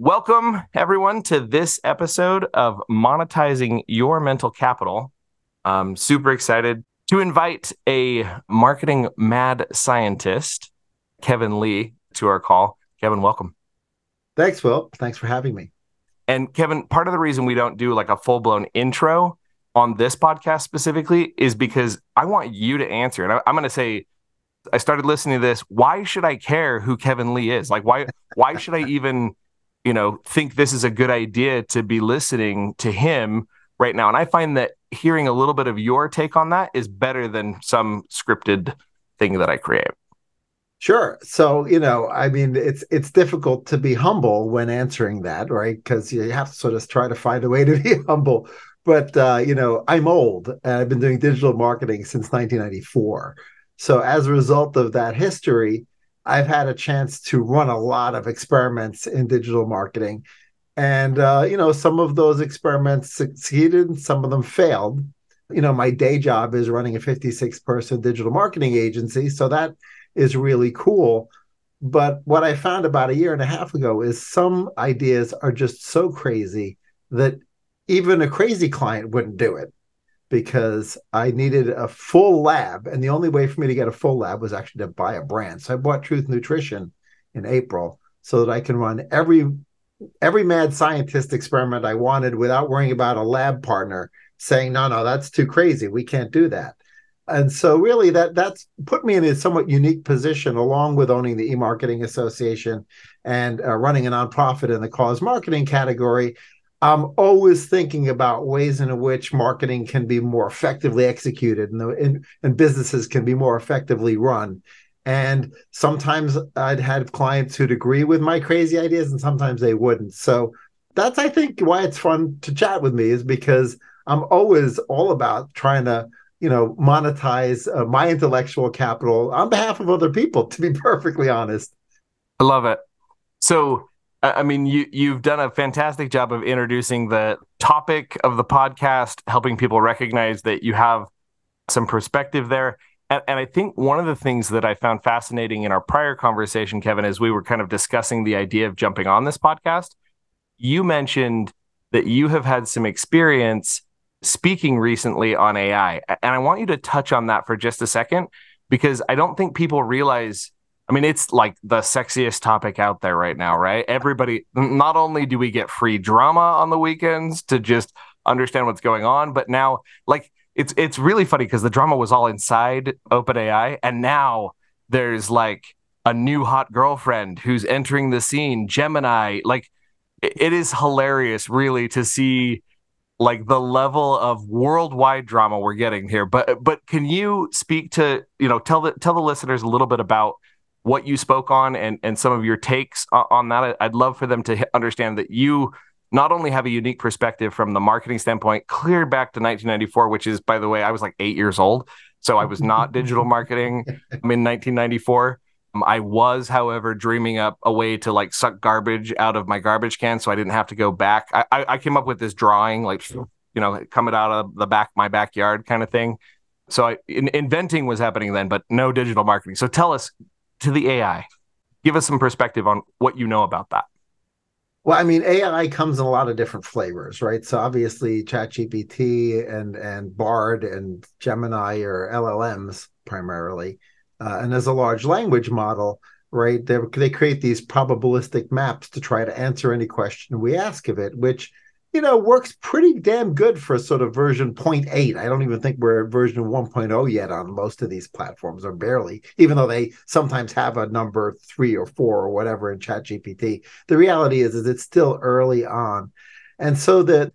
welcome everyone to this episode of Monetizing Your Mental Capital. I'm super excited to invite a marketing mad scientist, Kevin Lee, to our call. Kevin, welcome. Thanks, Will. Thanks for having me. And Kevin, part of the reason we don't do like a full blown intro on this podcast specifically is because I want you to answer. And I, I'm going to say, I started listening to this. Why should I care who Kevin Lee is? Like, why? Why should I even, you know, think this is a good idea to be listening to him right now? And I find that hearing a little bit of your take on that is better than some scripted thing that I create. Sure. So, you know, I mean, it's it's difficult to be humble when answering that, right? Because you have to sort of try to find a way to be humble. But uh, you know, I'm old and I've been doing digital marketing since 1994. So as a result of that history, I've had a chance to run a lot of experiments in digital marketing. And uh, you know, some of those experiments succeeded, some of them failed. You know, my day job is running a 56 person digital marketing agency. So that is really cool. But what I found about a year and a half ago is some ideas are just so crazy that even a crazy client wouldn't do it because I needed a full lab. And the only way for me to get a full lab was actually to buy a brand. So I bought Truth Nutrition in April so that I can run every every mad scientist experiment I wanted without worrying about a lab partner saying, no, no, that's too crazy. We can't do that and so really that that's put me in a somewhat unique position along with owning the e-marketing association and uh, running a nonprofit in the cause marketing category i'm always thinking about ways in which marketing can be more effectively executed and, the, and, and businesses can be more effectively run. And sometimes i'd had clients who'd agree with my crazy ideas and sometimes they wouldn't. So that's i think why it's fun to chat with me is because i'm always all about trying to you know monetize uh, my intellectual capital on behalf of other people to be perfectly honest. I love it. So i mean you you've done a fantastic job of introducing the topic of the podcast helping people recognize that you have some perspective there and, and i think one of the things that i found fascinating in our prior conversation kevin as we were kind of discussing the idea of jumping on this podcast you mentioned that you have had some experience speaking recently on AI. And I want you to touch on that for just a second because I don't think people realize. I mean, it's like the sexiest topic out there right now, right? Everybody, not only do we get free drama on the weekends to just understand what's going on, but now, like, it's it's really funny because the drama was all inside OpenAI, and now there's like a new hot girlfriend who's entering the scene, Gemini. Like, it is hilarious, really, to see like the level of worldwide drama we're getting here. But but can you speak to you know tell the tell the listeners a little bit about what you spoke on and and some of your takes on that? I'd love for them to understand that you not only have a unique perspective from the marketing standpoint, clear back to 1994, which is by the way I was like eight years old, so I was not digital marketing in 1994. Um, I was, however, dreaming up a way to like suck garbage out of my garbage can, so I didn't have to go back. I, I came up with this drawing, like you know, coming out of the back my backyard kind of thing. So I, in, inventing was happening then, but no digital marketing. So tell us to the AI, give us some perspective on what you know about that. Well, I mean, AI comes in a lot of different flavors, right? So obviously, ChatGPT and and Bard and Gemini or LLMs primarily uh, and as a large language model, right? They, they create these probabilistic maps to try to answer any question we ask of it, which you know works pretty damn good for sort of version 0.8 i don't even think we're at version 1.0 yet on most of these platforms or barely even though they sometimes have a number three or four or whatever in chat gpt the reality is is it's still early on and so that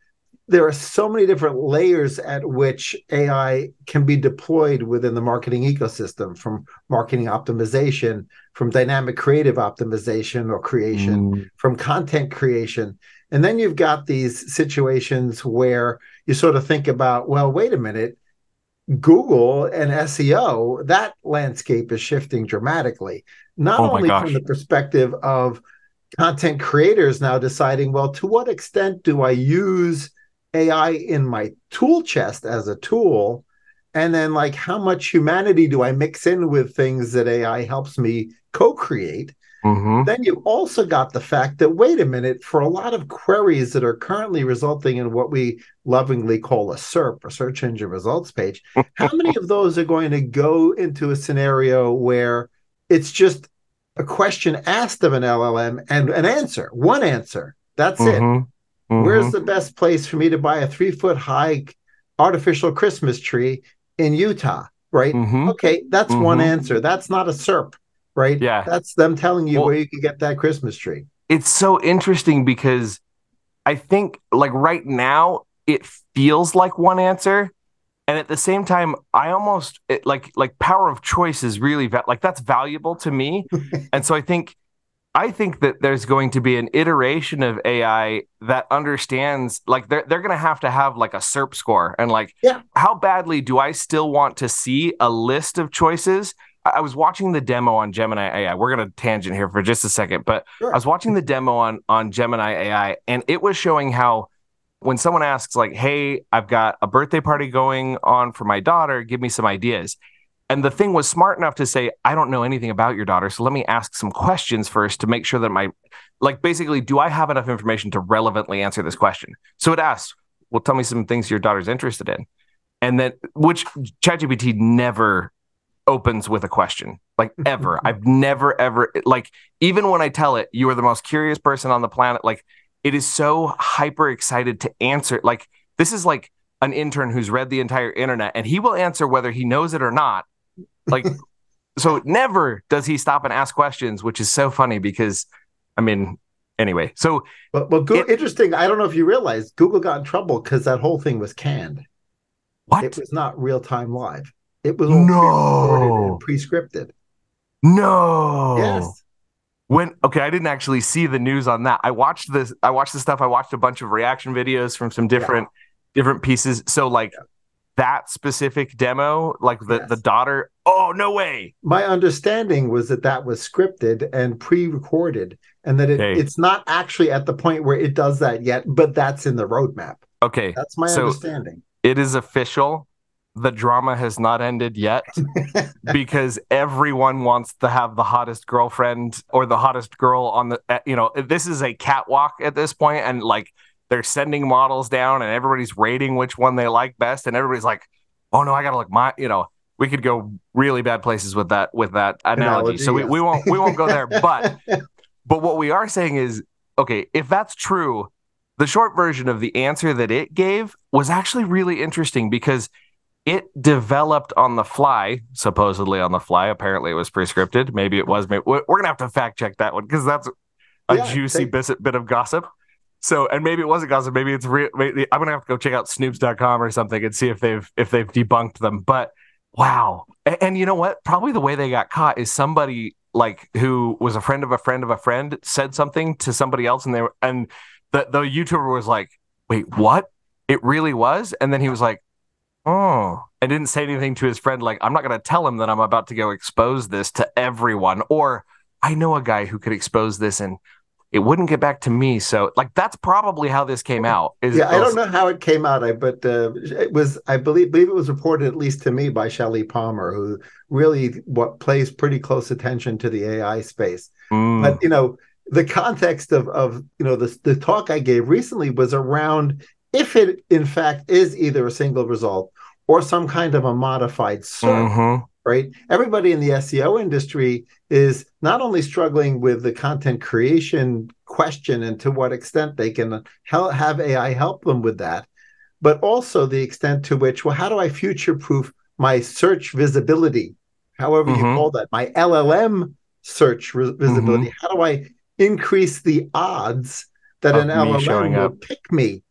there are so many different layers at which AI can be deployed within the marketing ecosystem from marketing optimization, from dynamic creative optimization or creation, mm. from content creation. And then you've got these situations where you sort of think about, well, wait a minute, Google and SEO, that landscape is shifting dramatically, not oh only gosh. from the perspective of content creators now deciding, well, to what extent do I use AI in my tool chest as a tool? And then, like, how much humanity do I mix in with things that AI helps me co create? Mm-hmm. Then you also got the fact that, wait a minute, for a lot of queries that are currently resulting in what we lovingly call a SERP, a search engine results page, how many of those are going to go into a scenario where it's just a question asked of an LLM and an answer, one answer? That's mm-hmm. it. Mm-hmm. Where's the best place for me to buy a three foot high artificial Christmas tree in Utah? Right. Mm-hmm. Okay, that's one mm-hmm. answer. That's not a SERP right? Yeah. That's them telling you well, where you can get that Christmas tree. It's so interesting because I think like right now it feels like one answer. And at the same time, I almost it, like like power of choice is really va- like that's valuable to me. and so I think I think that there's going to be an iteration of AI that understands like they're they're gonna have to have like a SERP score and like yeah. how badly do I still want to see a list of choices I was watching the demo on Gemini AI. We're going to tangent here for just a second, but sure. I was watching the demo on on Gemini AI, and it was showing how when someone asks like, "Hey, I've got a birthday party going on for my daughter. Give me some ideas." And the thing was smart enough to say, "I don't know anything about your daughter, so let me ask some questions first to make sure that my like basically, do I have enough information to relevantly answer this question?" So it asks, "Well, tell me some things your daughter's interested in." And then, which ChatGPT never opens with a question. Like ever. I've never ever like even when i tell it you are the most curious person on the planet. Like it is so hyper excited to answer. Like this is like an intern who's read the entire internet and he will answer whether he knows it or not. Like so never does he stop and ask questions which is so funny because i mean anyway. So but it, interesting. I don't know if you realize google got in trouble because that whole thing was canned. What? it was not real time live it was no pre-scripted. No. Yes. When okay, I didn't actually see the news on that. I watched this. I watched the stuff. I watched a bunch of reaction videos from some different yeah. different pieces. So like yeah. that specific demo, like the yes. the daughter. Oh no way! My understanding was that that was scripted and pre-recorded, and that it, okay. it's not actually at the point where it does that yet. But that's in the roadmap. Okay, that's my so understanding. It is official the drama has not ended yet because everyone wants to have the hottest girlfriend or the hottest girl on the eh, you know this is a catwalk at this point and like they're sending models down and everybody's rating which one they like best and everybody's like oh no i gotta look my you know we could go really bad places with that with that analogy, analogy so we, we won't we won't go there. but but what we are saying is okay if that's true the short version of the answer that it gave was actually really interesting because it developed on the fly, supposedly on the fly. Apparently, it was prescripted. Maybe it was. Maybe, we're gonna have to fact check that one because that's a yeah, juicy bit, bit of gossip. So, and maybe it wasn't gossip. Maybe it's real. Maybe, I'm gonna have to go check out Snopes.com or something and see if they've if they've debunked them. But wow, and, and you know what? Probably the way they got caught is somebody like who was a friend of a friend of a friend said something to somebody else, and they were and the the YouTuber was like, "Wait, what? It really was?" And then he was like Oh, and didn't say anything to his friend like, I'm not going to tell him that I'm about to go expose this to everyone. Or I know a guy who could expose this and it wouldn't get back to me. So, like, that's probably how this came out. Is yeah, I don't know how it came out, I, but uh, it was, I believe, believe it was reported at least to me by Shelly Palmer, who really what plays pretty close attention to the AI space. Mm. But you know, the context of of you know the the talk I gave recently was around if it in fact is either a single result or some kind of a modified SERP, mm-hmm. right? Everybody in the SEO industry is not only struggling with the content creation question and to what extent they can help, have AI help them with that, but also the extent to which, well, how do I future proof my search visibility, however mm-hmm. you call that, my LLM search re- visibility? Mm-hmm. How do I increase the odds that of an LLM will up. pick me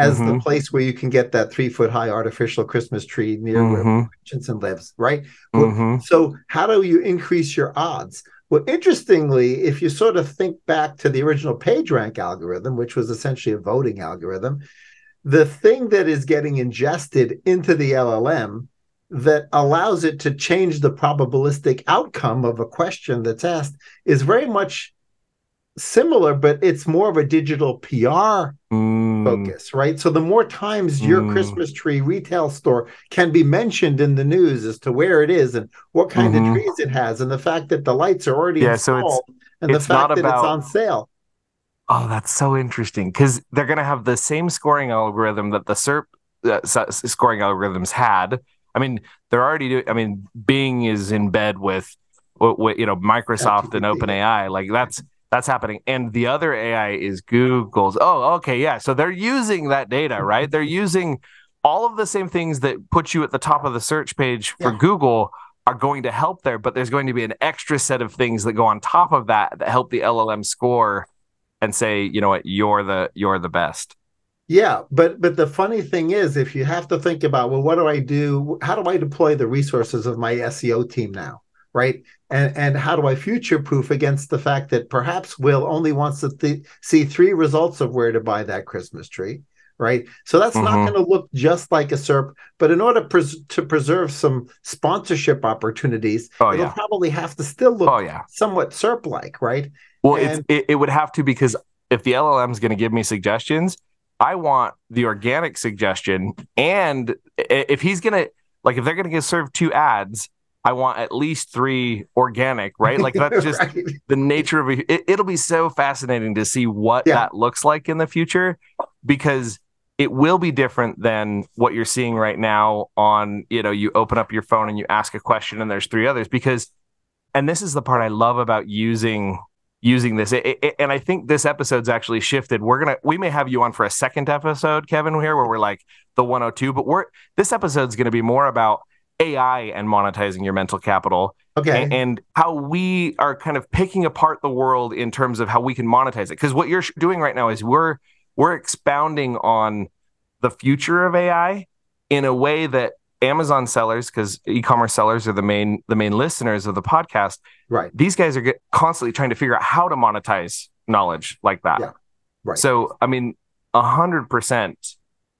as mm-hmm. the place where you can get that three foot high artificial Christmas tree near mm-hmm. where Hutchinson lives, right? Mm-hmm. So, how do you increase your odds? Well, interestingly, if you sort of think back to the original PageRank algorithm, which was essentially a voting algorithm, the thing that is getting ingested into the LLM that allows it to change the probabilistic outcome of a question that's asked is very much similar, but it's more of a digital PR mm. focus, right? So the more times your mm. Christmas tree retail store can be mentioned in the news as to where it is and what kind mm-hmm. of trees it has, and the fact that the lights are already yeah, installed, so and it's the fact that about, it's on sale. Oh, that's so interesting because they're going to have the same scoring algorithm that the SERP uh, scoring algorithms had. I mean, they're already doing. I mean, Bing is in bed with, with you know Microsoft and OpenAI. Like that's that's happening. And the other AI is Google's. Oh, okay, yeah. So they're using that data, mm-hmm. right? They're using all of the same things that put you at the top of the search page for yeah. Google are going to help there, but there's going to be an extra set of things that go on top of that that help the LLM score and say, you know what, you're the you're the best. Yeah, but but the funny thing is, if you have to think about, well, what do I do? How do I deploy the resources of my SEO team now? Right, and and how do I future proof against the fact that perhaps Will only wants to th- see three results of where to buy that Christmas tree, right? So that's mm-hmm. not going to look just like a SERP, but in order pres- to preserve some sponsorship opportunities, oh, it'll yeah. probably have to still look oh, yeah. somewhat SERP like, right? Well, and, it, it would have to because if the LLM is going to give me suggestions, I want the organic suggestion. And if he's going to, like, if they're going to get served two ads, I want at least three organic, right? Like that's just right. the nature of it. It'll be so fascinating to see what yeah. that looks like in the future because it will be different than what you're seeing right now on you know you open up your phone and you ask a question and there's three others because and this is the part i love about using using this it, it, and i think this episode's actually shifted we're gonna we may have you on for a second episode kevin here where we're like the 102 but we're this episode's gonna be more about ai and monetizing your mental capital okay and, and how we are kind of picking apart the world in terms of how we can monetize it because what you're doing right now is we're we're expounding on the future of AI in a way that Amazon sellers, because e-commerce sellers are the main the main listeners of the podcast. Right. These guys are get, constantly trying to figure out how to monetize knowledge like that. Yeah. Right. So I mean, a hundred percent,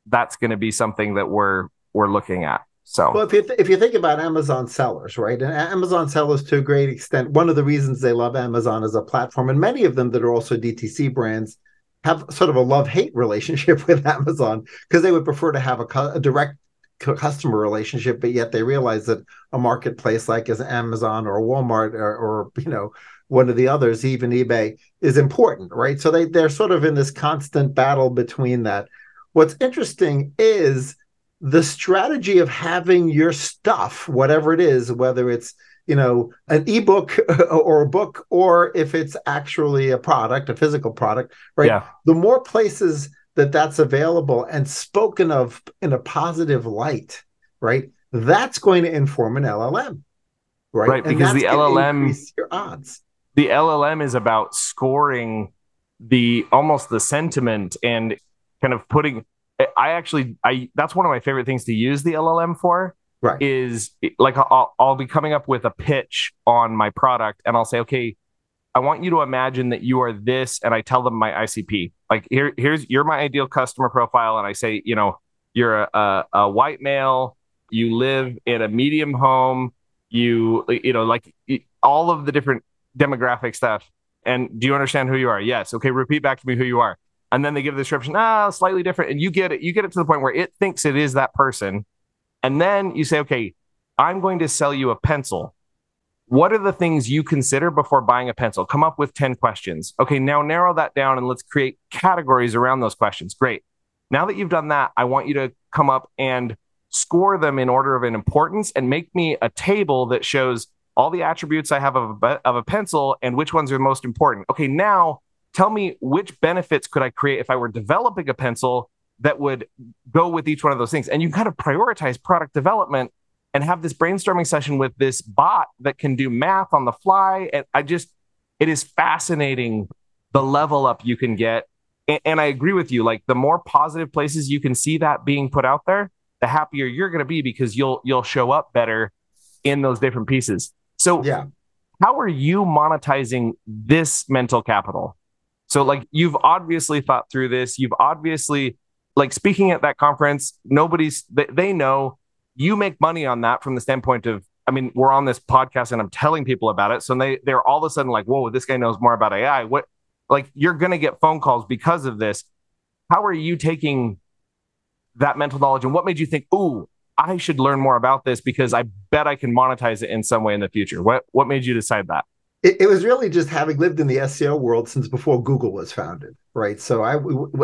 that's going to be something that we're we're looking at. So, well, if you th- if you think about Amazon sellers, right, and Amazon sellers to a great extent, one of the reasons they love Amazon as a platform, and many of them that are also DTC brands, have sort of a love hate relationship with Amazon because they would prefer to have a, a direct customer relationship, but yet they realize that a marketplace like as Amazon or Walmart or, or you know one of the others, even eBay, is important, right? So they they're sort of in this constant battle between that. What's interesting is the strategy of having your stuff, whatever it is, whether it's you know an ebook or a book or if it's actually a product a physical product right? Yeah. the more places that that's available and spoken of in a positive light right that's going to inform an llm right? Right and because the llm your odds. The llm is about scoring the almost the sentiment and kind of putting i actually i that's one of my favorite things to use the llm for right. is like I'll, I'll be coming up with a pitch on my product and I'll say, okay, I want you to imagine that you are this, and I tell them my ICP. Like here, here's you're my ideal customer profile, and I say, you know, you're a, a, a white male, you live in a medium home, you you know, like all of the different demographic stuff. And do you understand who you are? Yes. Okay, repeat back to me who you are. And then they give the description, ah, slightly different, and you get it. You get it to the point where it thinks it is that person, and then you say, okay, I'm going to sell you a pencil. What are the things you consider before buying a pencil? Come up with 10 questions. Okay, now narrow that down and let's create categories around those questions. Great. Now that you've done that, I want you to come up and score them in order of an importance and make me a table that shows all the attributes I have of a, of a pencil and which ones are most important. Okay, now tell me which benefits could I create if I were developing a pencil that would go with each one of those things. And you kind of prioritize product development and have this brainstorming session with this bot that can do math on the fly. And I just, it is fascinating the level up you can get. And, and I agree with you. Like the more positive places you can see that being put out there, the happier you're going to be because you'll you'll show up better in those different pieces. So yeah, how are you monetizing this mental capital? So like you've obviously thought through this. You've obviously like speaking at that conference, nobody's they, they know you make money on that from the standpoint of I mean, we're on this podcast and I'm telling people about it. So they they're all of a sudden like, whoa, this guy knows more about AI. What like you're gonna get phone calls because of this. How are you taking that mental knowledge and what made you think, ooh, I should learn more about this because I bet I can monetize it in some way in the future? What what made you decide that? It, it, was really just having lived in the SEO world since before Google was founded, right? So I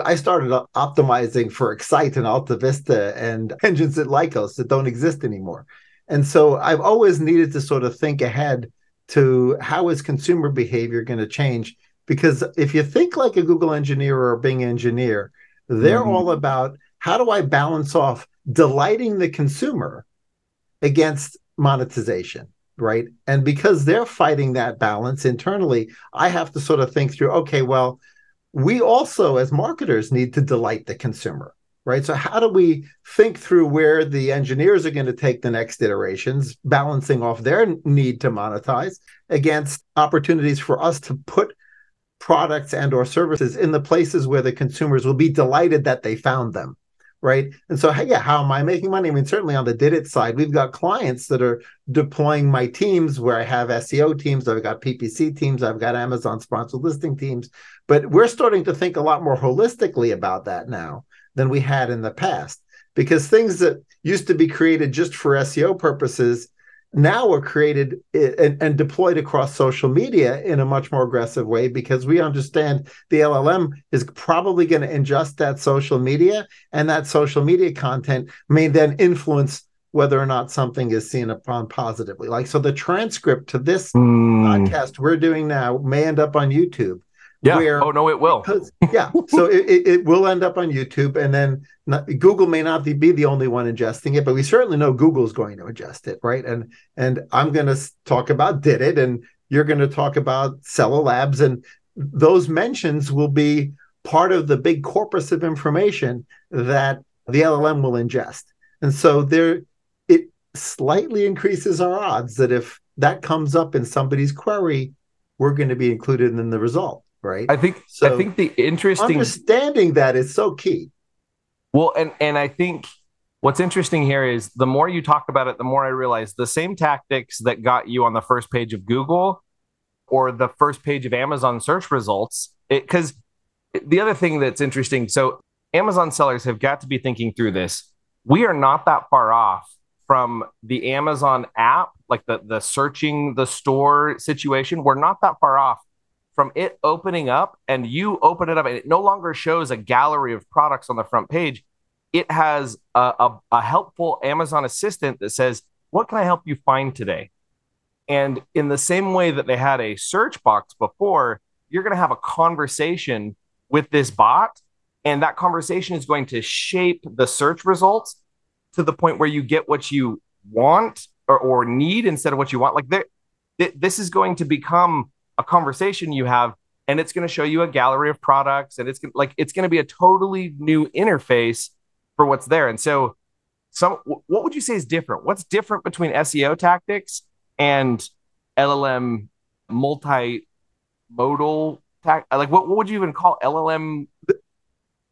I started optimizing for Excite and Alta Vista and engines at Lycos that don't exist anymore, and so I've always needed to sort of think ahead to how is consumer behavior going to change because if you think like a Google engineer or a Bing engineer, they're mm-hmm. all about how do I balance off delighting the consumer against monetization right? And because they're fighting that balance internally, I have to sort of think through okay, well, we also as marketers need to delight the consumer, right? So, how do we think through where the engineers are going to take the next iterations, balancing off their need to monetize against opportunities for us to put products and or services in the places where the consumers will be delighted that they found them right? And so, yeah, how am I making money? I mean, certainly on the Didit side, we've got clients that are deploying my teams where I have SEO teams, I've got PPC teams, I've got Amazon sponsored listing teams, but we're starting to think a lot more holistically about that now than we had in the past because things that used to be created just for SEO purposes now are created and, and, deployed across social media in a much more aggressive way because we understand the LLM is probably going to ingest that social media and that social media content may then influence whether or not something is seen upon positively. Like, so the transcript to this mm. podcast we're doing now may end up on YouTube. Yeah. Where, oh no, it will. Because, yeah. so it, it will end up on YouTube, and then not, Google may not be the only one ingesting it, but we certainly know Google's going to ingest it, right? And and I'm going to talk about Didit, and you're going to talk about Cella Labs, and those mentions will be part of the big corpus of information that the LLM will ingest. And so there, it slightly increases our odds that if that comes up in somebody's query, we're going to be included in the result right? I think so I think the interesting understanding that is so key. Well, and and I think what's interesting here is the more you talk about it, the more I realize the same tactics that got you on the first page of Google or the first page of Amazon search results. Because the other thing that's interesting, so Amazon sellers have got to be thinking through this. We are not that far off from the Amazon app, like the the searching the store situation. We're not that far off from it opening up and you open it up and it no longer shows a gallery of products on the front page. It has a, a, a helpful Amazon assistant that says, What can I help you find today? And in the same way that they had a search box before, you're going to have a conversation with this bot. And that conversation is going to shape the search results to the point where you get what you want or, or need instead of what you want. Like, there, this is going to become a conversation you have and it's going to show you a gallery of products and it's gonna, like it's going to be a totally new interface for what's there. And so some what would you say is different? What's different between seo tactics and llm multimodal tac like what, what would you even call llm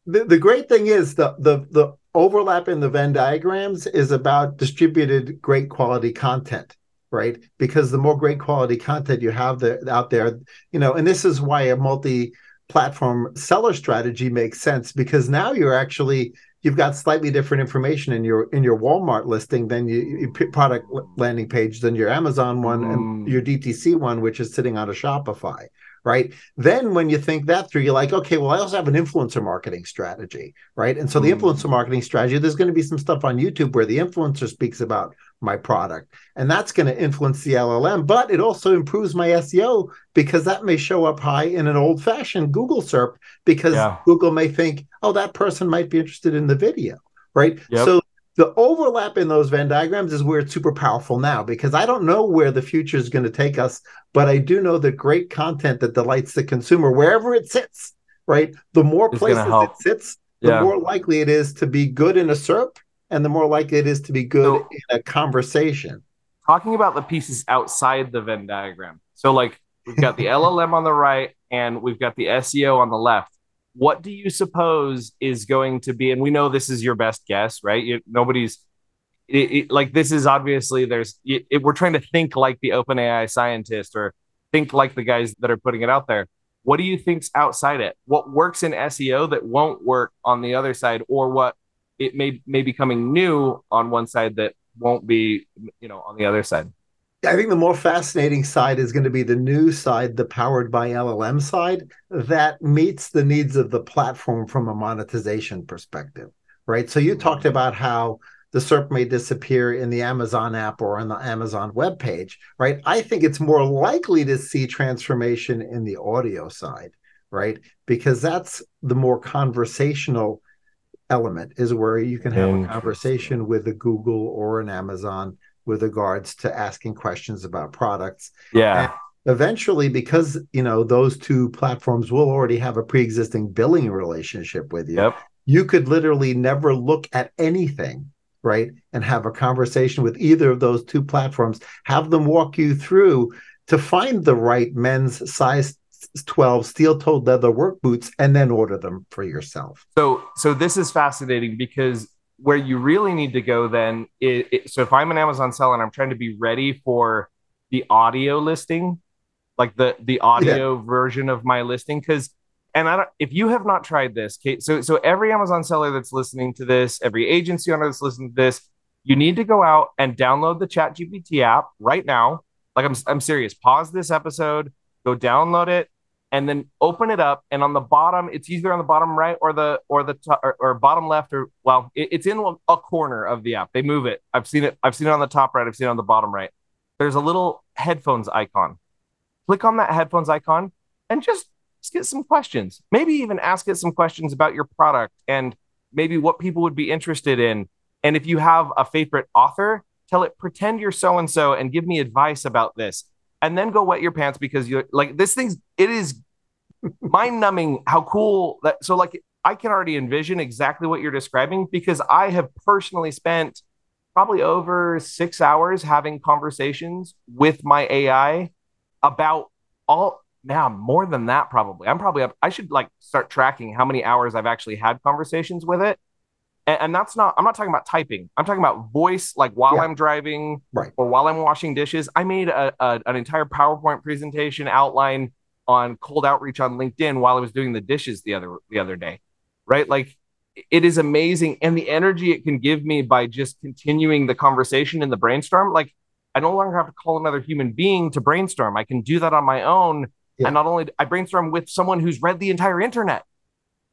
the, the great thing is the the the overlap in the venn diagrams is about distributed great quality content right? Because the more great quality content you have there, out there, you know, and this is why a multi platform seller strategy makes sense because now you're actually you've got slightly different information in your in your Walmart listing than you, your product landing page than your Amazon one mm. and your DTC one which is sitting on a Shopify right? Then when you think that through, you're like, okay, well, I also have an influencer marketing strategy, right? And so the mm. influencer marketing strategy, there's going to be some stuff on YouTube where the influencer speaks about my product, and that's going to influence the LLM, but it also improves my SEO because that may show up high in an old fashioned Google SERP because yeah. Google may think, oh, that person might be interested in the video, right? Yep. So the overlap in those Venn diagrams is where it's super powerful now because I don't know where the future is going to take us, but I do know that great content that delights the consumer wherever it sits, right? The more it's places it sits, the yeah. more likely it is to be good in a SERP and the more likely it is to be good so, in a conversation. Talking about the pieces outside the Venn diagram. So, like, we've got the LLM on the right and we've got the SEO on the left what do you suppose is going to be? And we know this is your best guess, right? You, nobody's it, it, like this is obviously there's it, we're trying to think like the OpenAI scientist or think like the guys that are putting it out there. What do you think's outside it? What works in SEO that won't work on the other side, or what it may may be coming new on one side that won't be, you know, on the other side? I think the more fascinating side is going to be the new side, the powered by LLM side, that meets the needs of the platform from a monetization perspective, right? So you mm-hmm. talked about how the SERP may disappear in the Amazon app or on the Amazon web page, right? I think it's more likely to see transformation in the audio side, right? Because that's the more conversational element is where you can have a conversation with a Google or an Amazon with regards to asking questions about products. Yeah. And eventually, because you know those two platforms will already have a pre-existing billing relationship with you, yep. you could literally never look at anything, right? And have a conversation with either of those two platforms, have them walk you through to find the right men's size 12 steel-toed leather work boots and then order them for yourself. So so this is fascinating because where you really need to go then is, it, so if I'm an Amazon seller and I'm trying to be ready for the audio listing, like the the audio yeah. version of my listing cuz and I don't, if you have not tried this, Kate, so so every Amazon seller that's listening to this, every agency owner that's listening to this, you need to go out and download the Chat GPT app right now. Like I'm I'm serious. Pause this episode, go download it, and then open it up and on the bottom it's either on the bottom right or the or the top or, or bottom left or well it, it's in a corner of the app. They move it. I've seen it i've seen it on the top right i've seen it on the bottom right. There's a little headphones icon. Click on that headphones icon and just, just get some questions. Maybe even ask it some questions about your product and maybe what people would be interested in. And if you have a favorite author tell it pretend you're so and so and give me advice about this. And then go wet your pants because you're like this thing's it is mind numbing how cool that. So, like, I can already envision exactly what you're describing because I have personally spent probably over six hours having conversations with my AI about all now more than that probably i'm probably up i should like start tracking how many hours i've actually had conversations with it and, and that's not i'm not talking about typing i'm talking about voice like while yeah. i'm driving right. or while i'm washing dishes i made a, a, an entire powerpoint presentation outline on cold outreach on LinkedIn while I was doing the dishes the other the other day. Right? Like it is amazing and the energy it can give me by just continuing the conversation in the brainstorm like I no longer have to call another human being to brainstorm. I can do that on my own. Yeah. And not only I brainstorm with someone who's read the entire internet.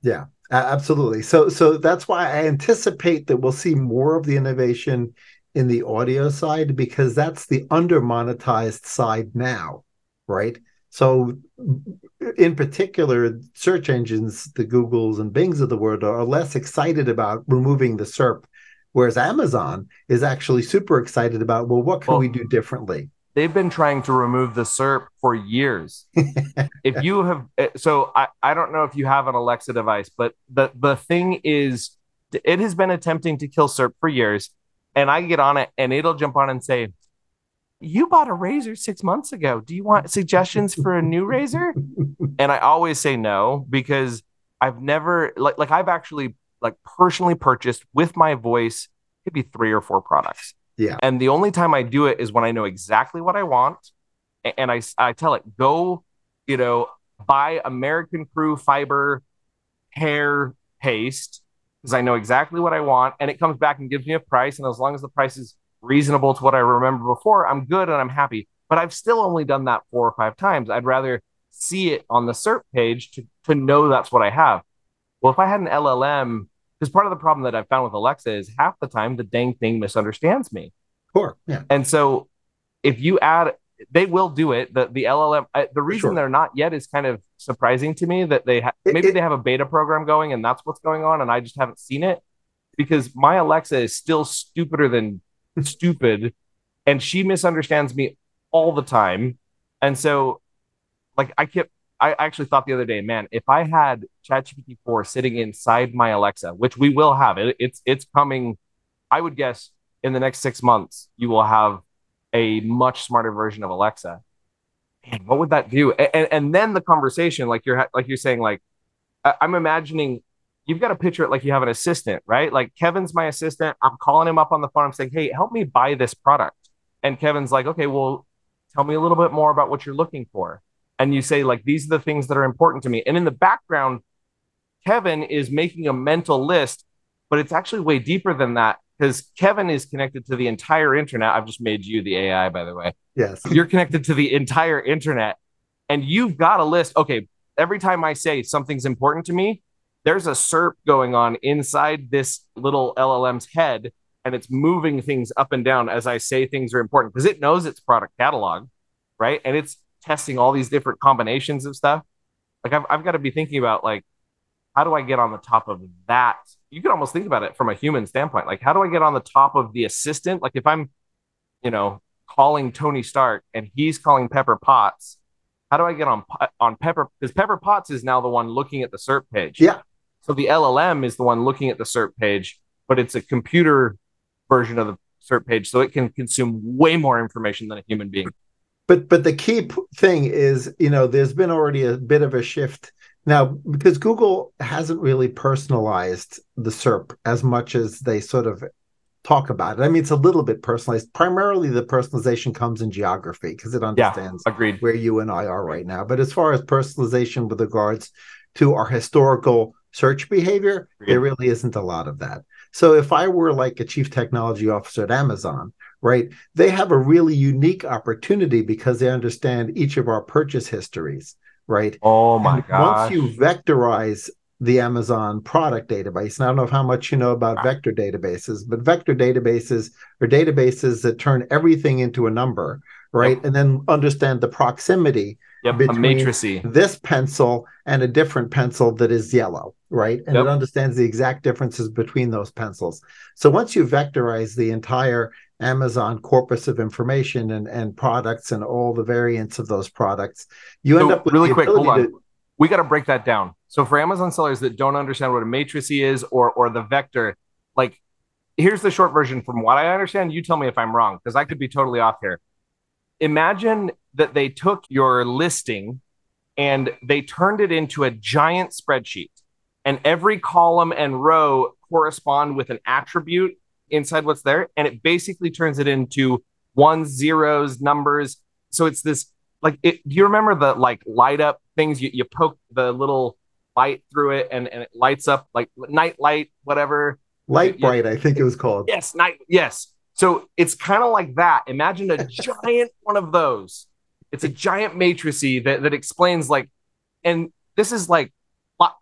Yeah, absolutely. So so that's why I anticipate that we'll see more of the innovation in the audio side because that's the under monetized side now, right? So, in particular, search engines, the Googles and Bings of the world, are less excited about removing the SERP, whereas Amazon is actually super excited about, well, what can well, we do differently? They've been trying to remove the SERP for years. if you have, eh, so I, I don't know if you have an Alexa device, but the, the thing is, it has been attempting to kill SERP for years. And I get on it and it'll jump on and say, you bought a razor six months ago. Do you want suggestions for a new razor? And I always say no because I've never like like I've actually like personally purchased with my voice maybe three or four products. Yeah. And the only time I do it is when I know exactly what I want, and I I tell it go, you know, buy American Crew fiber hair paste because I know exactly what I want, and it comes back and gives me a price, and as long as the price is reasonable to what I remember before, I'm good and I'm happy. But I've still only done that four or five times. I'd rather see it on the SERP page to, to know that's what I have. Well, if I had an LLM, because part of the problem that I've found with Alexa is half the time the dang thing misunderstands me. Sure. Yeah. And so if you add, they will do it. The the LLM, uh, the reason sure. they're not yet is kind of surprising to me that they ha- maybe it, they have a beta program going and that's what's going on, and I just haven't seen it because my Alexa is still stupider than stupid and she misunderstands me all the time. And so like I kept I actually thought the other day, man, if I had ChatGPT 4 sitting inside my Alexa, which we will have it, it's it's coming, I would guess in the next six months, you will have a much smarter version of Alexa. And what would that do? And, and then the conversation, like you're like you're saying, like I'm imagining you've got to picture it like you have an assistant, right? Like Kevin's my assistant. I'm calling him up on the phone. I'm saying, hey, help me buy this product. And Kevin's like, okay, well, tell me a little bit more about what you're looking for. And you say, like, these are the things that are important to me. And in the background, Kevin is making a mental list, but it's actually way deeper than that because Kevin is connected to the entire internet. I've just made you the AI, by the way. Yes. You're connected to the entire internet and you've got a list. Okay, every time I say something's important to me, there's a SERP going on inside this little LLM's head and it's moving things up and down as I say things are important because it knows its product catalog, right? And it's testing all these different combinations of stuff. Like I've, I've got to be thinking about like, how do I get on the top of that? You can almost think about it from a human standpoint. Like, how do I get on the top of the assistant? Like if I'm, you know, calling Tony Stark and he's calling Pepper Potts, how do I get on on Pepper? Because Pepper Potts is now the one looking at the SERP page. Yeah. So the LLM is the one looking at the SERP page, but it's a computer version of the SERP page, so it can consume way more information than a human being. But but the key p- thing is, you know, there's been already a bit of a shift now because Google hasn't really personalized the SERP as much as they sort of talk about it. I mean, it's a little bit personalized. Primarily, the personalization comes in geography because it understands yeah, agreed. where you and I are right now. But as far as personalization with regards to our historical search behavior, agreed. there really isn't a lot of that. So if I were like a chief technology officer at Amazon, right, they have a really unique opportunity because they understand each of our purchase histories, right? Oh my god! Once you vectorize the Amazon product database. And I don't know how much you know about vector databases, but vector databases are databases that turn everything into a number, right? Yep. And then understand the proximity yep. between this pencil and a different pencil that is yellow, right? And yep. it understands the exact differences between those pencils. So once you vectorize the entire Amazon corpus of information and, and products and all the variants of those products, you so end up with really quick. Hold on. To, we got to break that down. So for Amazon sellers that don't understand what a matrix is or or the vector, like here's the short version from what I understand. You tell me if I'm wrong because I could be totally off here. Imagine that they took your listing and they turned it into a giant spreadsheet and every column and row correspond with an attribute inside what's there and it basically turns it into ones zeros numbers. So it's this like it, do you remember the like light up things? You, you poke the little light through it and, and it lights up like night light whatever. Lite-Brite i think it was called. Yes night yes. So it's kind of like that. Imagine a giant one of those. It's a giant matricy that, that explains like and this is like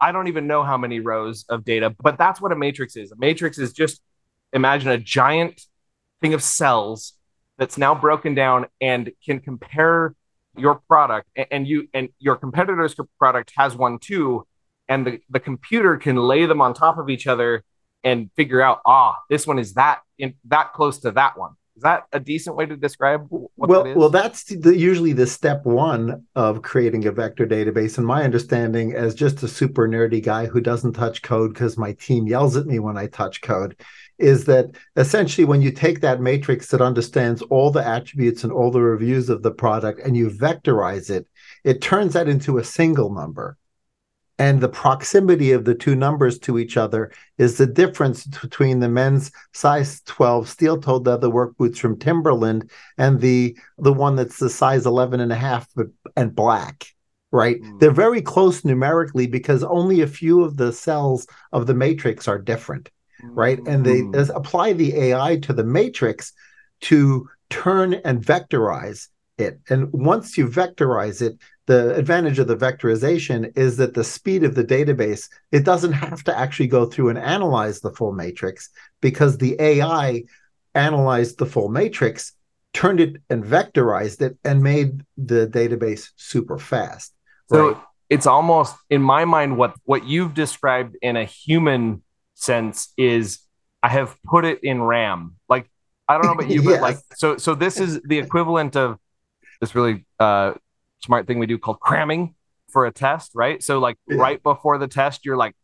i don't even know how many rows of data but that's what a matrix is. A matrix is just imagine a giant thing of cells that's now broken down and can compare your product and you and your competitor's product has one too and the, the computer can lay them on top of each other and figure out ah this one is that in that close to that one is that a decent way to describe well that well that's the, usually the step one of creating a vector database and my understanding as just a super nerdy guy who doesn't touch code because my team yells at me when i touch code is that essentially when you take that matrix that understands all the attributes and all the reviews of the product and you vectorize it, it turns that into a single number. And the proximity of the two numbers to each other is the difference between the men's size 12 steel toed leather work boots from Timberland and the the one that's the size 11 and a half and black right? Mm. They're very close numerically because only a few of the cells of the matrix are different right? And they mm. apply the AI to the matrix to turn and vectorize it. And once you vectorize it, the advantage of the vectorization is that the speed of the database, it doesn't have to actually go through and analyze the full matrix because the AI analyzed the full matrix, turned it and vectorized it, and made the database super fast. So right? it's almost in my mind what what you've described in a human sense is I have put it in RAM. Like I don't know about you, yes. but like so so this is the equivalent of this really uh smart thing we do called cramming for a test, right? So like yeah. right before the test, you're like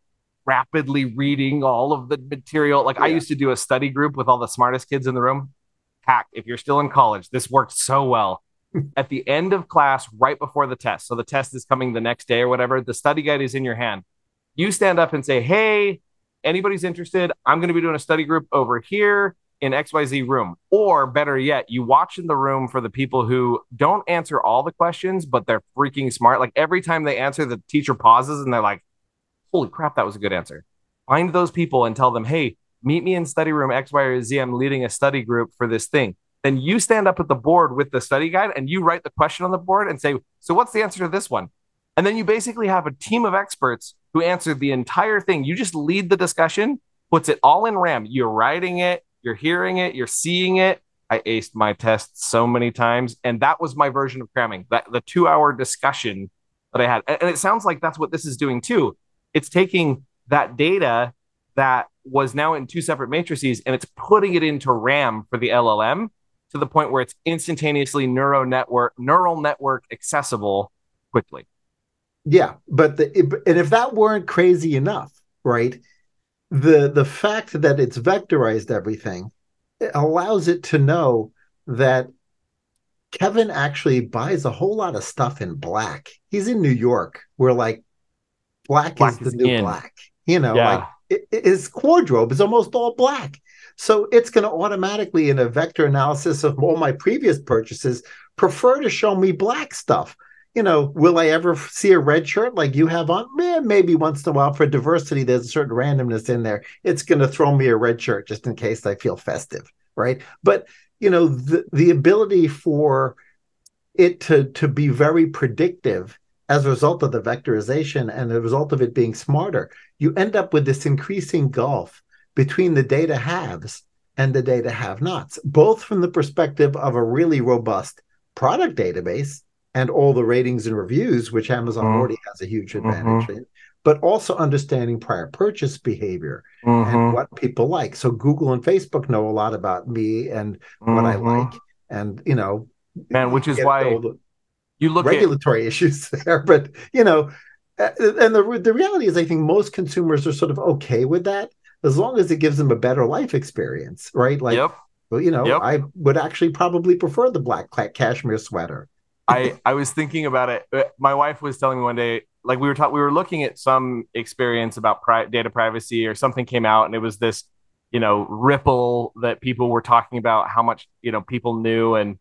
rapidly reading all of the material. Like yeah. I used to do a study group with all the smartest kids in the room. Hack, if you're still in college, this worked so well. At the end of class, right before the test, so the test is coming the next day or whatever, the study guide is in your hand. You stand up and say, Hey, anybody's interested, I'm going to be doing a study group over here in XYZ room. Or better yet, you watch in the room for the people who don't answer all the questions, but they're freaking smart. Like every time they answer, the teacher pauses and they're like, holy crap, that was a good answer. Find those people and tell them, hey, meet me in study room X, Y, or Z. I'm leading a study group for this thing. Then you stand up at the board with the study guide and you write the question on the board and say, So what's the answer to this one? And then you basically have a team of experts who answer the entire thing. You just lead the discussion, puts it all in RAM. You're writing it, you're hearing it, you're seeing it. I aced my test so many times. And that was my version of cramming, that the two hour discussion that I had. And it sounds like that's what this is doing too. It's taking that data that was now in two separate matrices and it's putting it into RAM for the LLM to the point where it's instantaneously neural network neural network accessible quickly. Yeah, but the, and if that weren't crazy enough, right? The the fact that it's vectorized everything it allows it to know that Kevin actually buys a whole lot of stuff in black. He's in New York, where like black, black is the is new in. black. You know, yeah. like it, his wardrobe is almost all black. So it's going to automatically, in a vector analysis of all my previous purchases, prefer to show me black stuff. You know, will I ever see a red shirt like you have on? Eh, maybe once in a while for diversity, there's a certain randomness in there. It's going to throw me a red shirt just in case I feel festive, right? But you know, the the ability for it to to be very predictive as a result of the vectorization and the result of it being smarter, you end up with this increasing gulf between the data haves and the data have nots, both from the perspective of a really robust product database and all the ratings and reviews, which Amazon mm-hmm. already has a huge advantage mm-hmm. in, but also understanding prior purchase behavior mm-hmm. and what people like. So Google and Facebook know a lot about me and what I mm-hmm. like. And, you know, man, which is why you look regulatory at... issues there, but you know, and the the reality is, I think most consumers are sort of okay with that as long as it gives them a better life experience, right? Like, yep. well, you know, yep. I would actually probably prefer the black cashmere sweater. I I was thinking about it. Uh, my wife was telling me one day, like we were talking, we were looking at some experience about pri- data privacy or something came out, and it was this, you know, ripple that people were talking about how much you know people knew and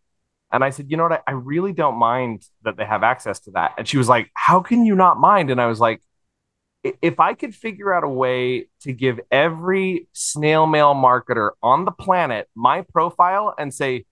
and I said, you know what? I, I, really don't mind that they have access to that. And she was like, how can you not mind? And I was like, if I could figure out a way to give every snail mail marketer on the planet my profile and say,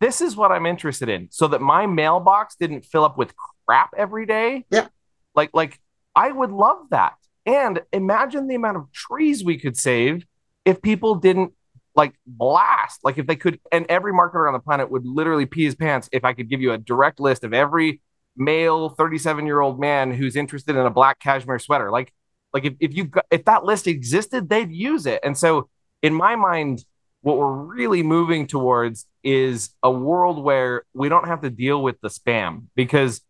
this is what I'm interested in, so that my mailbox didn't fill up with crap every day. Yeah. Like, like I would love that. And imagine the amount of trees we could save if people didn't like blast. Like if they could, and every marketer on the planet would literally pee his pants if I could give you a direct list of every male 37 year old man who's interested in a black cashmere sweater. Like, like if, if you if that list existed, they'd use it. And so in my mind, what we're really moving towards is a world where we don't have to deal with the spam because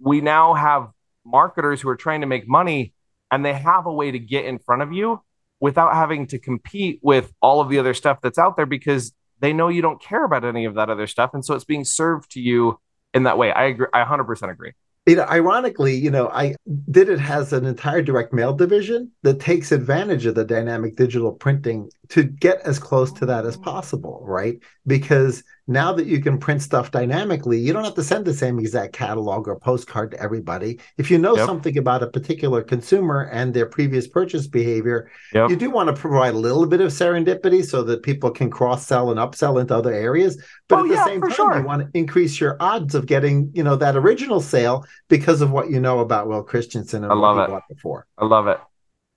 we now have marketers who are trying to make money and they have a way to get in front of you without having to compete with all of the other stuff that's out there because they know you don't care about any of that other stuff. And so it's being served to you in that way. I agree. I 100% agree you know, ironically, you know, I did it has an entire direct mail division that takes advantage of the dynamic digital printing to get as close to that as possible, right? Because now that you can print stuff dynamically, you don't have to send the same exact catalog or postcard to everybody. If you know yep. something about a particular consumer and their previous purchase behavior, yep. you do want to provide a little bit of serendipity so that people can cross sell and upsell into other areas. But oh, at the yeah, same time, sure. you want to increase your odds of getting, you know, that original sale because of what you know about Will Christensen and I love what he it. bought before. I love it.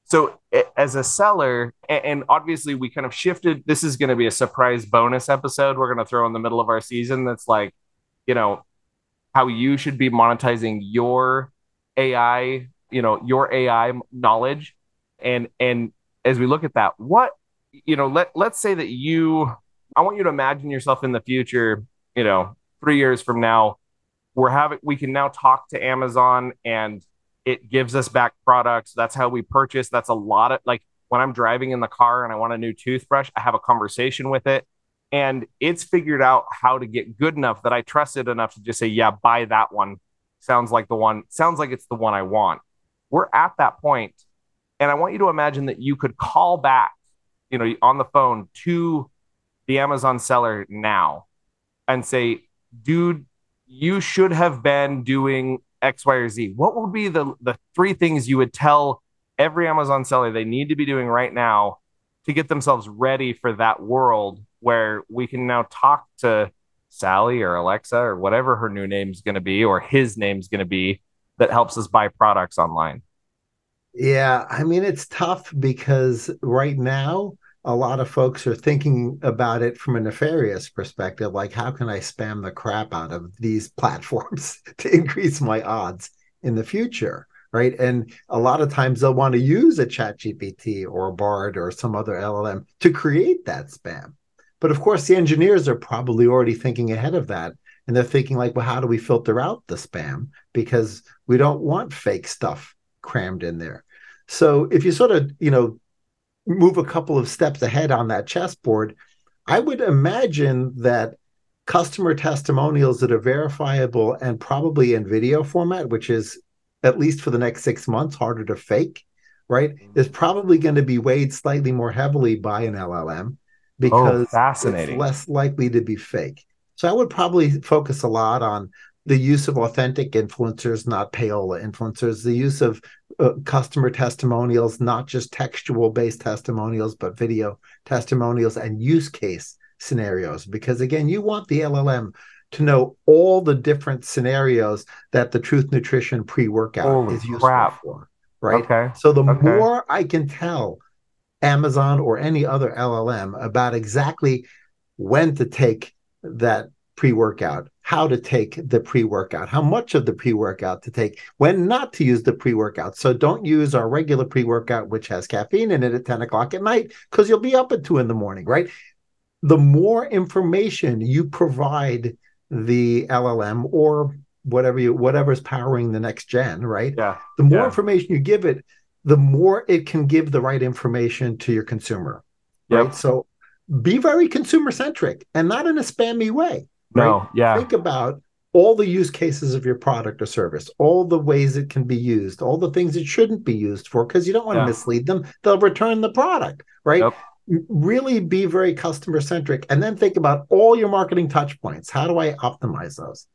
So as a seller, and obviously we kind of shifted. This is going to be a surprise bonus episode. We're going to throw in the middle of our season. That's like, you know, how you should be monetizing your AI, you know, your AI knowledge. And and as we look at that, what you know, let let's say that you, I want you to imagine yourself in the future. You know, three years from now, we're having we can now talk to Amazon and it gives us back products. That's how we purchase. That's a lot of like when I'm driving in the car and I want a new toothbrush, I have a conversation with it. And it's figured out how to get good enough that I trust it enough to just say, yeah, buy that one. Sounds like the one, sounds like it's the one I want. We're at that point, And I want you to imagine that you could call back, you know, on the phone to the Amazon seller now and say, dude, you should have been doing X, Y, or Z, what would be the the three things you would tell every Amazon seller they need to be doing right now to get themselves ready for that world where we can now talk to Sally or Alexa or whatever her new name's going to be or his name's going to be that helps us buy products online? Yeah, I mean, it's tough because right now, a lot of folks are thinking about it from a nefarious perspective like, how can I spam the crap out of these platforms to increase my odds in the future? Right. And a lot of times they'll want to use a ChatGPT or BARD or some other LLM to create that spam. But of course, the engineers are probably already thinking ahead of that. And they're thinking, like, well, how do we filter out the spam? Because we don't want fake stuff crammed in there. So if you sort of, you know, move a couple of steps ahead on that chessboard, I would imagine that customer testimonials that are verifiable and probably in video format, which is at least for the next six months harder to fake, right, mm-hmm. is probably going to be weighed slightly more heavily by an LLM because oh, fascinating. it's less likely to be fake. So I would probably focus a lot on the use of authentic influencers, not payola influencers, the use of uh, customer testimonials, not just textual based testimonials, but video testimonials and use case scenarios. Because again, you want the LLM to know all the different scenarios that the Truth Nutrition pre workout is useful crap. for. Right. Okay. So the okay. more I can tell Amazon or any other LLM about exactly when to take that pre workout, how to take the pre workout, how much of the pre workout to take, when not to use the pre workout. So don't use our regular pre workout, which has caffeine in it at 10 o'clock at night, because you'll be up at two in the morning, right? The more information you provide the LLM or whatever you whatever's powering the next gen, right? Yeah. The more yeah. information you give it, the more it can give the right information to your consumer. Yep. Right. So be very consumer centric and not in a spammy way. No, right? yeah. Think about all the use cases of your product or service, all the ways it can be used, all the things it shouldn't be used for, because you don't want yeah. to mislead them. They'll return the product, right? Yep. Really be very customer centric and then think about all your marketing touch points. How do I optimize those?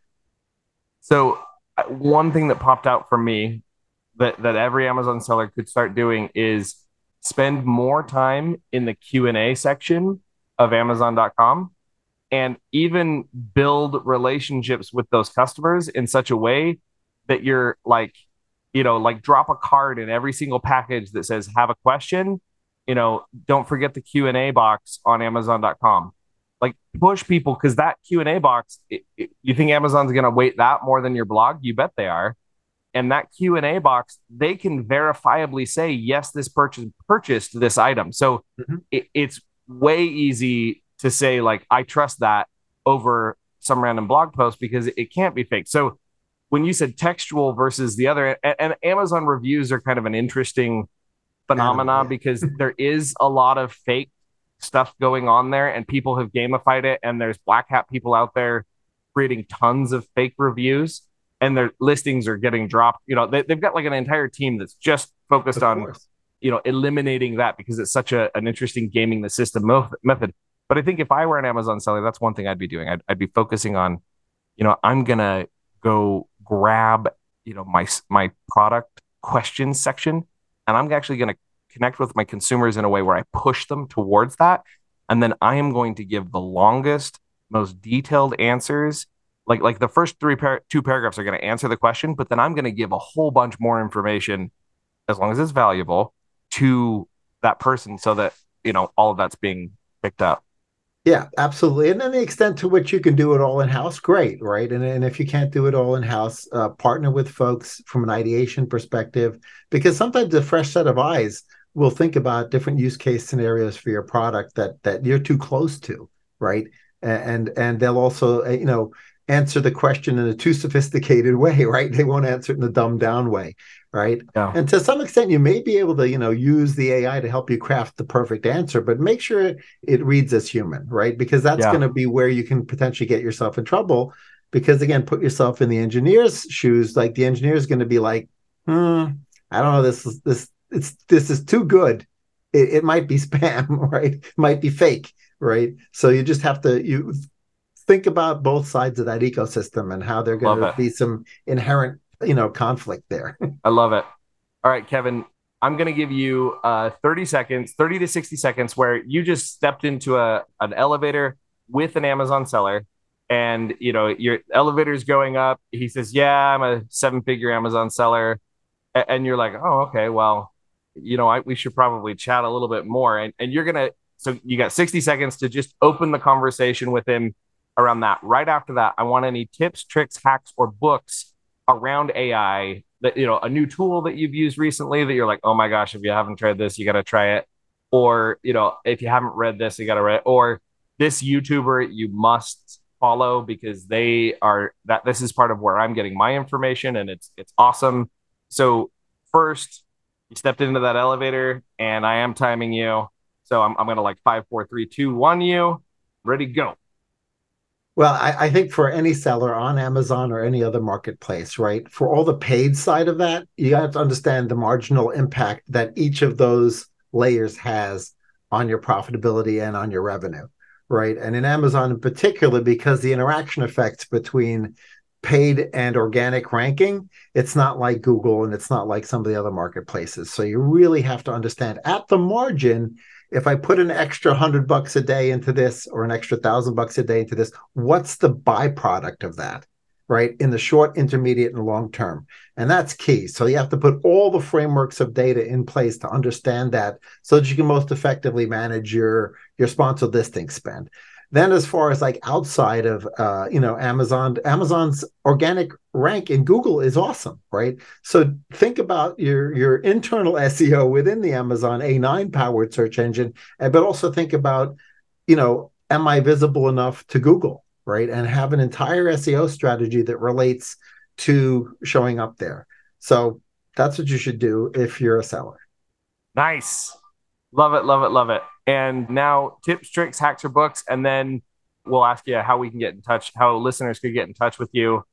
So, uh, one thing that popped out for me that, that every Amazon seller could start doing is spend more time in the Q&A section of amazon.com and even build relationships with those customers in such a way that you're like you know like drop a card in every single package that says have a question you know don't forget the q&a box on amazon.com like push people because that q&a box it, it, you think amazon's going to weight that more than your blog? You bet they are. And that q&a box they can verifiably say yes this purchase purchased this item. So mm-hmm. it, it's way easy to say like I trust that over some random blog post because it can't be fake. So when you said textual versus the other, and, and Amazon reviews are kind of an interesting phenomenon because there is a lot of fake stuff going on there, and people have gamified it, and there's black hat people out there creating tons of fake reviews. And their listings are getting dropped. You know, they, have got like an entire team that's just focused of on, course. you know, eliminating that because it's such a, an interesting gaming the system method. But I think if I were an Amazon seller, that's one thing I'd be doing. I'd, I'd be focusing on, you know, I'm gonna go grab, you know, my my product questions section, and I'm actually gonna connect with my consumers in a way where I push them towards that, and then I am going to give the longest, most detailed answers. Like like the first three par- two paragraphs are going to answer the question, but then I'm going to give a whole bunch more information, as long as it's valuable, to that person, so that you know all of that's being picked up. Yeah, absolutely. And then the extent to which you can do it all in house, great, right? And, and if you can't do it all in house, uh, partner with folks from an ideation perspective, because sometimes a fresh set of eyes will think about different use case scenarios for your product that that you're too close to, right? And and they'll also, uh, you know, answer the question in a too sophisticated way, right? They won't answer it in a dumbed down way right? Yeah. And to some extent, you may be able to, you know, use the AI to help you craft the perfect answer, but make sure it reads as human, right? Because that's yeah. going to be where you can potentially get yourself in trouble. Because again, put yourself in the engineer's shoes. Like the engineer is going to be like, hmm, I don't know, this is this it's this is too good. It, it might be spam, right? It might be fake, right? So you just have to you think about both sides of that ecosystem and how they're going to be some inherent you know conflict there. I love it. All right, Kevin. I'm going to give you uh, 30 seconds, 30 to 60 seconds, where you just stepped into a an elevator with an Amazon seller, and you know your elevator's going up. He says, "Yeah, I'm a seven figure Amazon seller," and you're like, "Oh, okay, well, you know, I, we should probably chat a little bit more." And and you're gonna so you got 60 seconds to just open the conversation with him around that. Right after that, I want any tips, tricks, hacks, or books around AI that you know a new tool that you've used recently that you're like, oh my gosh, if you haven't tried this, you got to try it. Or you know, if you haven't read this, you got to read. It. Or this YouTuber you must follow because they are that this is part of where I'm getting my information and it's it's awesome. So first, you stepped into that elevator and I am timing you. So I'm I'm gonna like five, four, three, two, one you. Ready, go. Well, I, I, think for any seller on Amazon or any other marketplace, right, for all the paid side of that, you have to understand the marginal impact that each of those layers has on your profitability and on your revenue, right? And in Amazon in particular, because the interaction effects between paid and organic ranking, it's not like Google and it's not like some of the other marketplaces. So you really have to understand at the margin if I put an extra hundred bucks a day into this or an extra thousand bucks a day into this, what's the byproduct of that? Right in the short, intermediate, and long term. And that's key. So you have to put all the frameworks of data in place to understand that so that you can most effectively manage your your sponsored listing spend. Then, as far as like outside of uh, you know Amazon, Amazon's organic rank in Google is awesome, right? So think about your your internal SEO within the Amazon A9 powered search engine, but also think about you know am I visible enough to Google, right? And have an entire SEO strategy that relates to showing up there. So that's what you should do if you're a seller. Nice. Love it, love it, love it. And now tips, tricks, hacks, or books. And then we'll ask you how we can get in touch, how listeners could get in touch with you.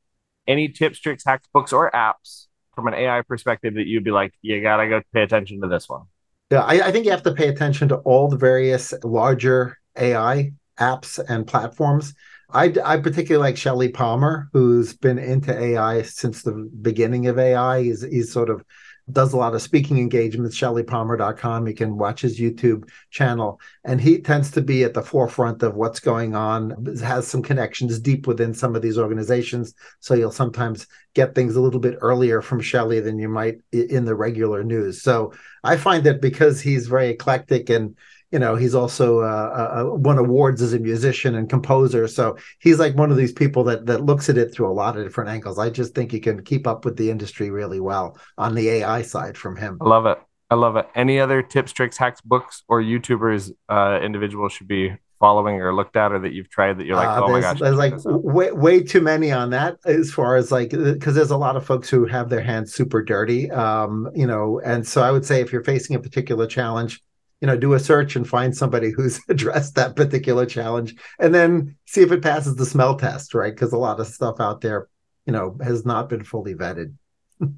Any tips, tricks, hacks, books, or apps from an AI perspective that you'd be like, you got to go pay attention to this one? Yeah, I, I think you have to pay attention to all the various larger AI apps and platforms. I, I particularly like Shelly Palmer, who's been into AI since the beginning of AI. He's, he's sort of does a lot of speaking engagements, shellypalmer.com. You can watch his YouTube channel. And he tends to be at the forefront of what's going on, has some connections deep within some of these organizations. So you'll sometimes get things a little bit earlier from Shelly than you might in the regular news. So I find that because he's very eclectic and you know he's also uh, uh, won awards as a musician and composer. So he's like one of these people that that looks at it through a lot of different angles. I just think he can keep up with the industry really well on the ai side from him. I love it. I love it. Any other tips tricks hacks books or youtubers uh individuals should be following or looked at or that you've tried that you're like uh, oh my gosh there's like way, way too many on that as far as like because there's a lot of folks who have their hands super dirty um you know and so i would say if you're facing a particular challenge you know do a search and find somebody who's addressed that particular challenge and then see if it passes the smell test right? Because a lot of stuff out there you know has not been fully vetted.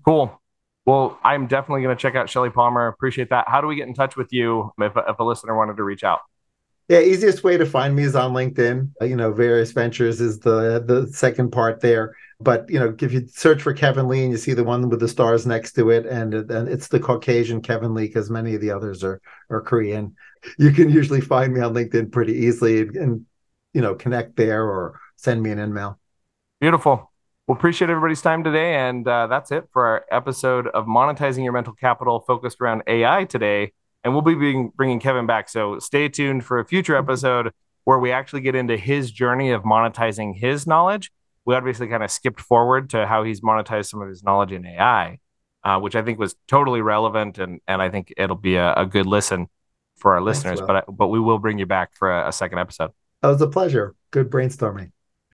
Cool. Well i'm definitely going to check out shelly palmer. Appreciate that. How do we get in touch with you if, if a listener wanted to reach out yeah, easiest way to find me is on LinkedIn. Uh, you know, various ventures is the the second part there. But you know, if you search for Kevin Lee and you see the one with the stars next to it, and, and it's the Caucasian Kevin Lee, because many of the others are are Korean. You can usually find me on LinkedIn pretty easily and, and you know connect there or send me an email. Beautiful. Well, appreciate everybody's time today, and uh, that's it for our episode of monetizing your mental capital, focused around AI today. And we'll be being, bringing Kevin back, so stay tuned for a future episode where we actually get into his journey of monetizing his knowledge we obviously kind of skipped forward to how he's monetized some of his knowledge in AI, uh, which I think was totally relevant, and and I think it'll be a, a good listen for our listeners. Thanks, but but we will bring you back for a, a second episode. That was a pleasure. Good brainstorming.